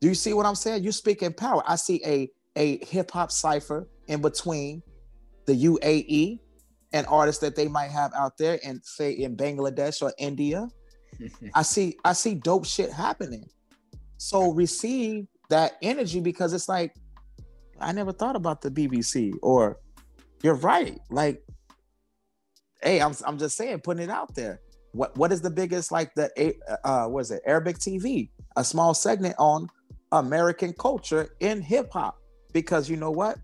Do you see what I'm saying? You speak in power. I see a, a hip hop cipher in between the UAE and artists that they might have out there and say in Bangladesh or India. I see I see dope shit happening. So receive that energy because it's like I never thought about the BBC or you're right. Like, hey, I'm I'm just saying, putting it out there what what is the biggest like the uh what is it Arabic TV a small segment on American culture in hip hop. Because you know what?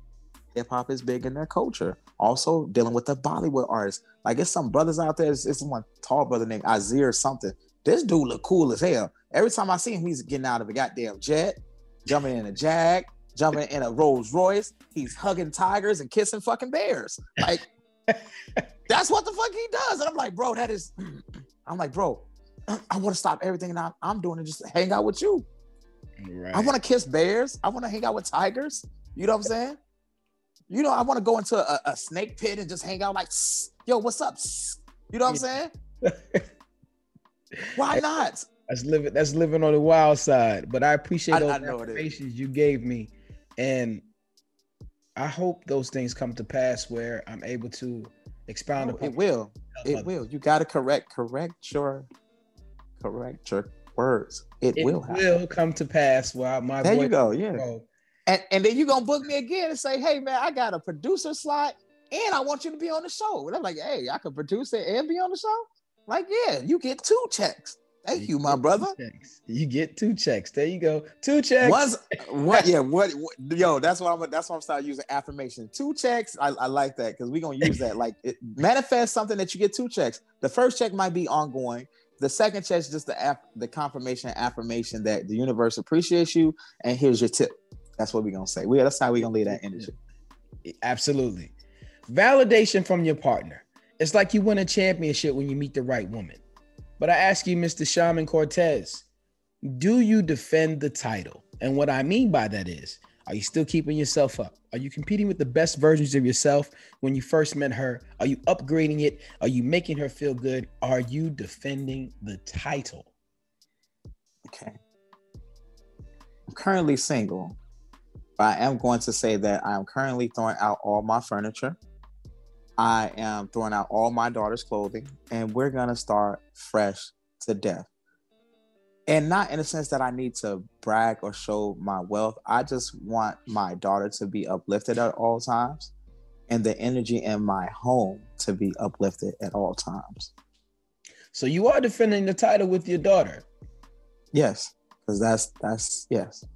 Hip hop is big in their culture. Also dealing with the Bollywood artists. Like it's some brothers out there it's, it's one tall brother named Azir or something. This dude look cool as hell. Every time I see him he's getting out of a goddamn jet jumping in a jag jumping in a Rolls Royce. He's hugging tigers and kissing fucking bears. Like That's what the fuck he does. And I'm like, bro, that is, I'm like, bro, I want to stop everything that I'm doing and just hang out with you. Right. I want to kiss bears. I want to hang out with tigers. You know what I'm saying? You know, I want to go into a, a, snake pit and just hang out like, yo, what's up? You know what I'm saying? Why not? That's living. That's living on the wild side. But I appreciate all I, I informations you gave me, and I hope those things come to pass where I'm able to expound oh, upon. It will. It will. You got to correct correct your correct your words, it, It will will, come to pass. While my There boy you go. Yeah. Bro, And and then you're gonna book me again and say, hey man, I got a producer slot and I want you to be on the show. And I'm like, hey, I can produce it and be on the show. Like, yeah, you get two checks. Thank you, my brother. You get two checks. There you go. Two checks. Once, what? Yeah, what, what? Yo, that's what I'm. That's why I'm starting using affirmation. Two checks. I, I like that because we're gonna use that. Like, it, manifest something that you get two checks. The first check might be ongoing. The second check is just the aff- the confirmation affirmation that the universe appreciates you, and here's your tip. That's what we're gonna say. We that's how we're gonna leave that energy. Absolutely. Validation from your partner. It's like you win a championship when you meet the right woman. But I ask you, Mr. Shaman Cortez, do you defend the title? And what I mean by that is, are you still keeping yourself up? Are you competing with the best versions of yourself when you first met her? Are you upgrading it? Are you making her feel good? Are you defending the title? Okay. I'm currently single, but I am going to say that I am currently throwing out all my furniture. I am throwing out all my daughter's clothing, and we're gonna start fresh to death. And not in a sense that I need to brag or show my wealth. I just want my daughter to be uplifted at all times, and the energy in my home to be uplifted at all times. So you are defending the title with your daughter. Yes, because that's that's yes.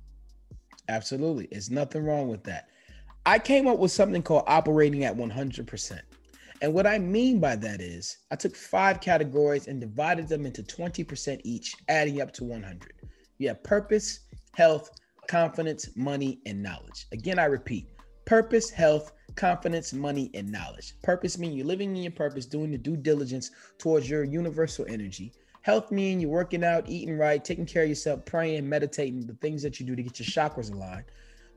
Absolutely. It's nothing wrong with that. I came up with something called operating at 100%. And what I mean by that is I took five categories and divided them into 20% each, adding up to 100. You have purpose, health, confidence, money, and knowledge. Again, I repeat purpose, health, confidence, money, and knowledge. Purpose means you're living in your purpose, doing the due diligence towards your universal energy. Health means you're working out, eating right, taking care of yourself, praying, meditating, the things that you do to get your chakras aligned.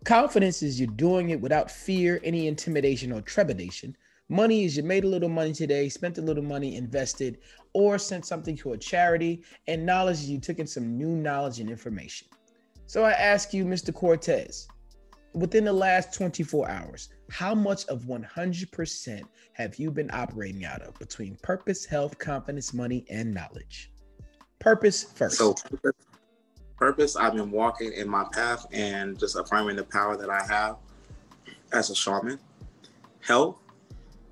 Confidence is you're doing it without fear, any intimidation, or trepidation. Money is you made a little money today, spent a little money, invested, or sent something to a charity. And knowledge is you took in some new knowledge and information. So I ask you, Mr. Cortez, within the last 24 hours, how much of 100% have you been operating out of between purpose, health, confidence, money, and knowledge? Purpose first. So purpose, I've been walking in my path and just affirming the power that I have as a shaman. Health,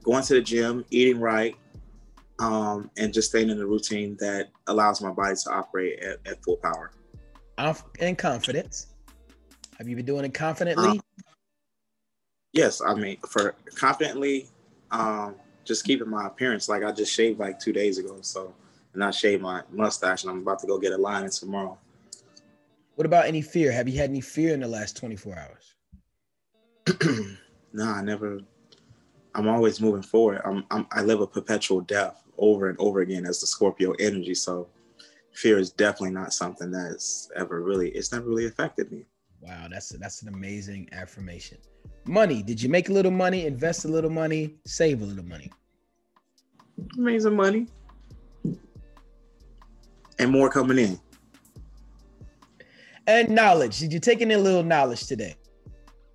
going to the gym, eating right, um, and just staying in a routine that allows my body to operate at, at full power. And confidence. Have you been doing it confidently? Yes, I mean for confidently, um, just keeping my appearance. Like I just shaved like two days ago, so and I shaved my mustache, and I'm about to go get a line tomorrow. what about any fear? Have you had any fear in the last 24 hours? no, I never. I'm always moving forward. I'm, I'm I live a perpetual death over and over again as the Scorpio energy. So fear is definitely not something that's ever really. It's never really affected me. Wow, that's that's an amazing affirmation. Money. Did you make a little money, invest a little money, save a little money? Amazing money and more coming in. And knowledge. Did you take in a little knowledge today?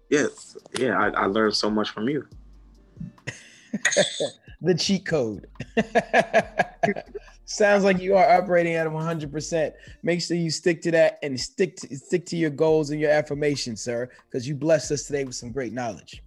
Yes, yeah. I, I learned so much from you. the cheat code. Sounds like you are operating at 100%. Make sure you stick to that and stick to stick to your goals and your affirmations, sir, because you blessed us today with some great knowledge.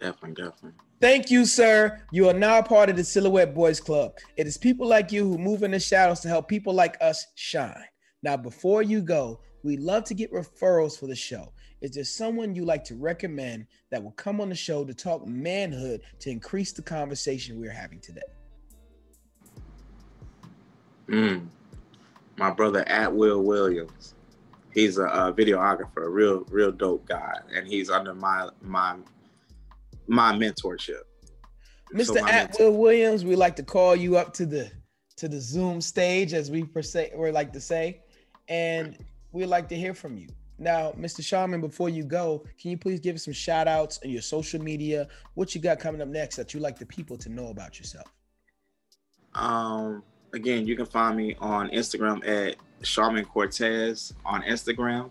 Definitely, definitely. Thank you, sir. You are now part of the Silhouette Boys Club. It is people like you who move in the shadows to help people like us shine. Now, before you go, we love to get referrals for the show. Is there someone you like to recommend that will come on the show to talk manhood to increase the conversation we're having today? Mm. My brother Atwill Williams. He's a, a videographer, a real, real dope guy, and he's under my my my mentorship. So Mr. mentor- Atwill Williams, we like to call you up to the to the Zoom stage, as we per se or like to say, and we'd like to hear from you. Now, Mr. Shaman, before you go, can you please give us some shout outs on your social media? What you got coming up next that you like the people to know about yourself? Um, again, you can find me on Instagram at Shaman Cortez on Instagram.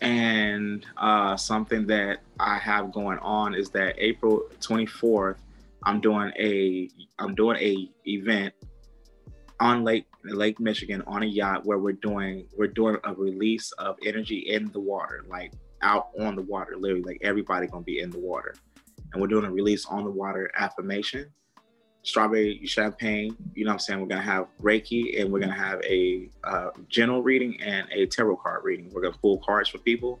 And uh, something that I have going on is that April 24th, I'm doing a I'm doing a event on Lake Lake Michigan on a yacht where we're doing we're doing a release of energy in the water, like out on the water, literally like everybody gonna be in the water. And we're doing a release on the water affirmation, strawberry champagne. You know what I'm saying? We're gonna have Reiki and we're gonna have a uh, general reading and a tarot card reading. We're gonna pull cards for people.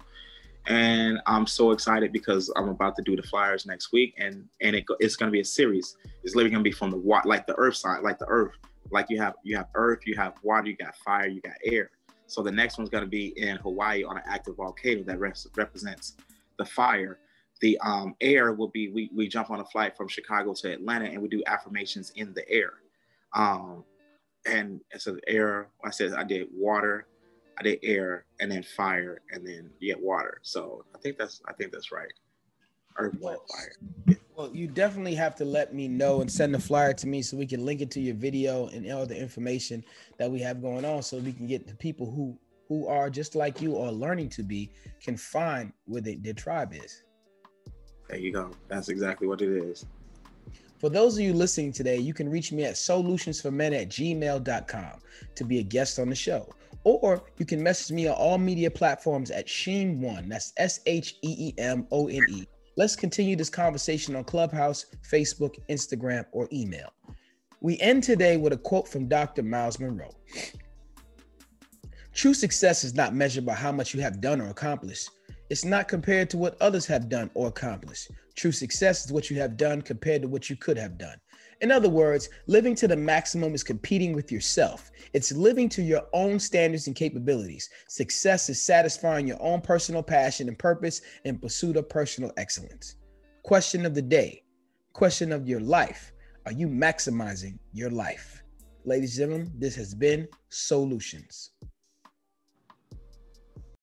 And I'm so excited because I'm about to do the flyers next week, and and it, it's gonna be a series. It's literally gonna be from the water, like the earth side, like the earth. Like you have you have earth, you have water, you got fire, you got air. So the next one's going to be in Hawaii on an active volcano that represents the fire. The um, air will be we, we jump on a flight from Chicago to Atlanta and we do affirmations in the air. Um, and so the air, I said I did water, I did air, and then fire, and then yeah, water. So I think that's I think that's right. Earth, water, fire. Well, you definitely have to let me know and send the flyer to me so we can link it to your video and all the information that we have going on so we can get the people who who are just like you or learning to be can find where they, their tribe is. There you go. That's exactly what it is. For those of you listening today, you can reach me at solutionsformen at gmail.com to be a guest on the show. Or you can message me on all media platforms at Sheem1. That's S H E E M O N E Let's continue this conversation on Clubhouse, Facebook, Instagram, or email. We end today with a quote from Dr. Myles Munroe. True success is not measured by how much you have done or accomplished. It's not compared to what others have done or accomplished. True success is what you have done compared to what you could have done. In other words, living to the maximum is competing with yourself. It's living to your own standards and capabilities. Success is satisfying your own personal passion and purpose in pursuit of personal excellence. Question of the day, question of your life. Are you maximizing your life? Ladies and gentlemen, this has been Solutions.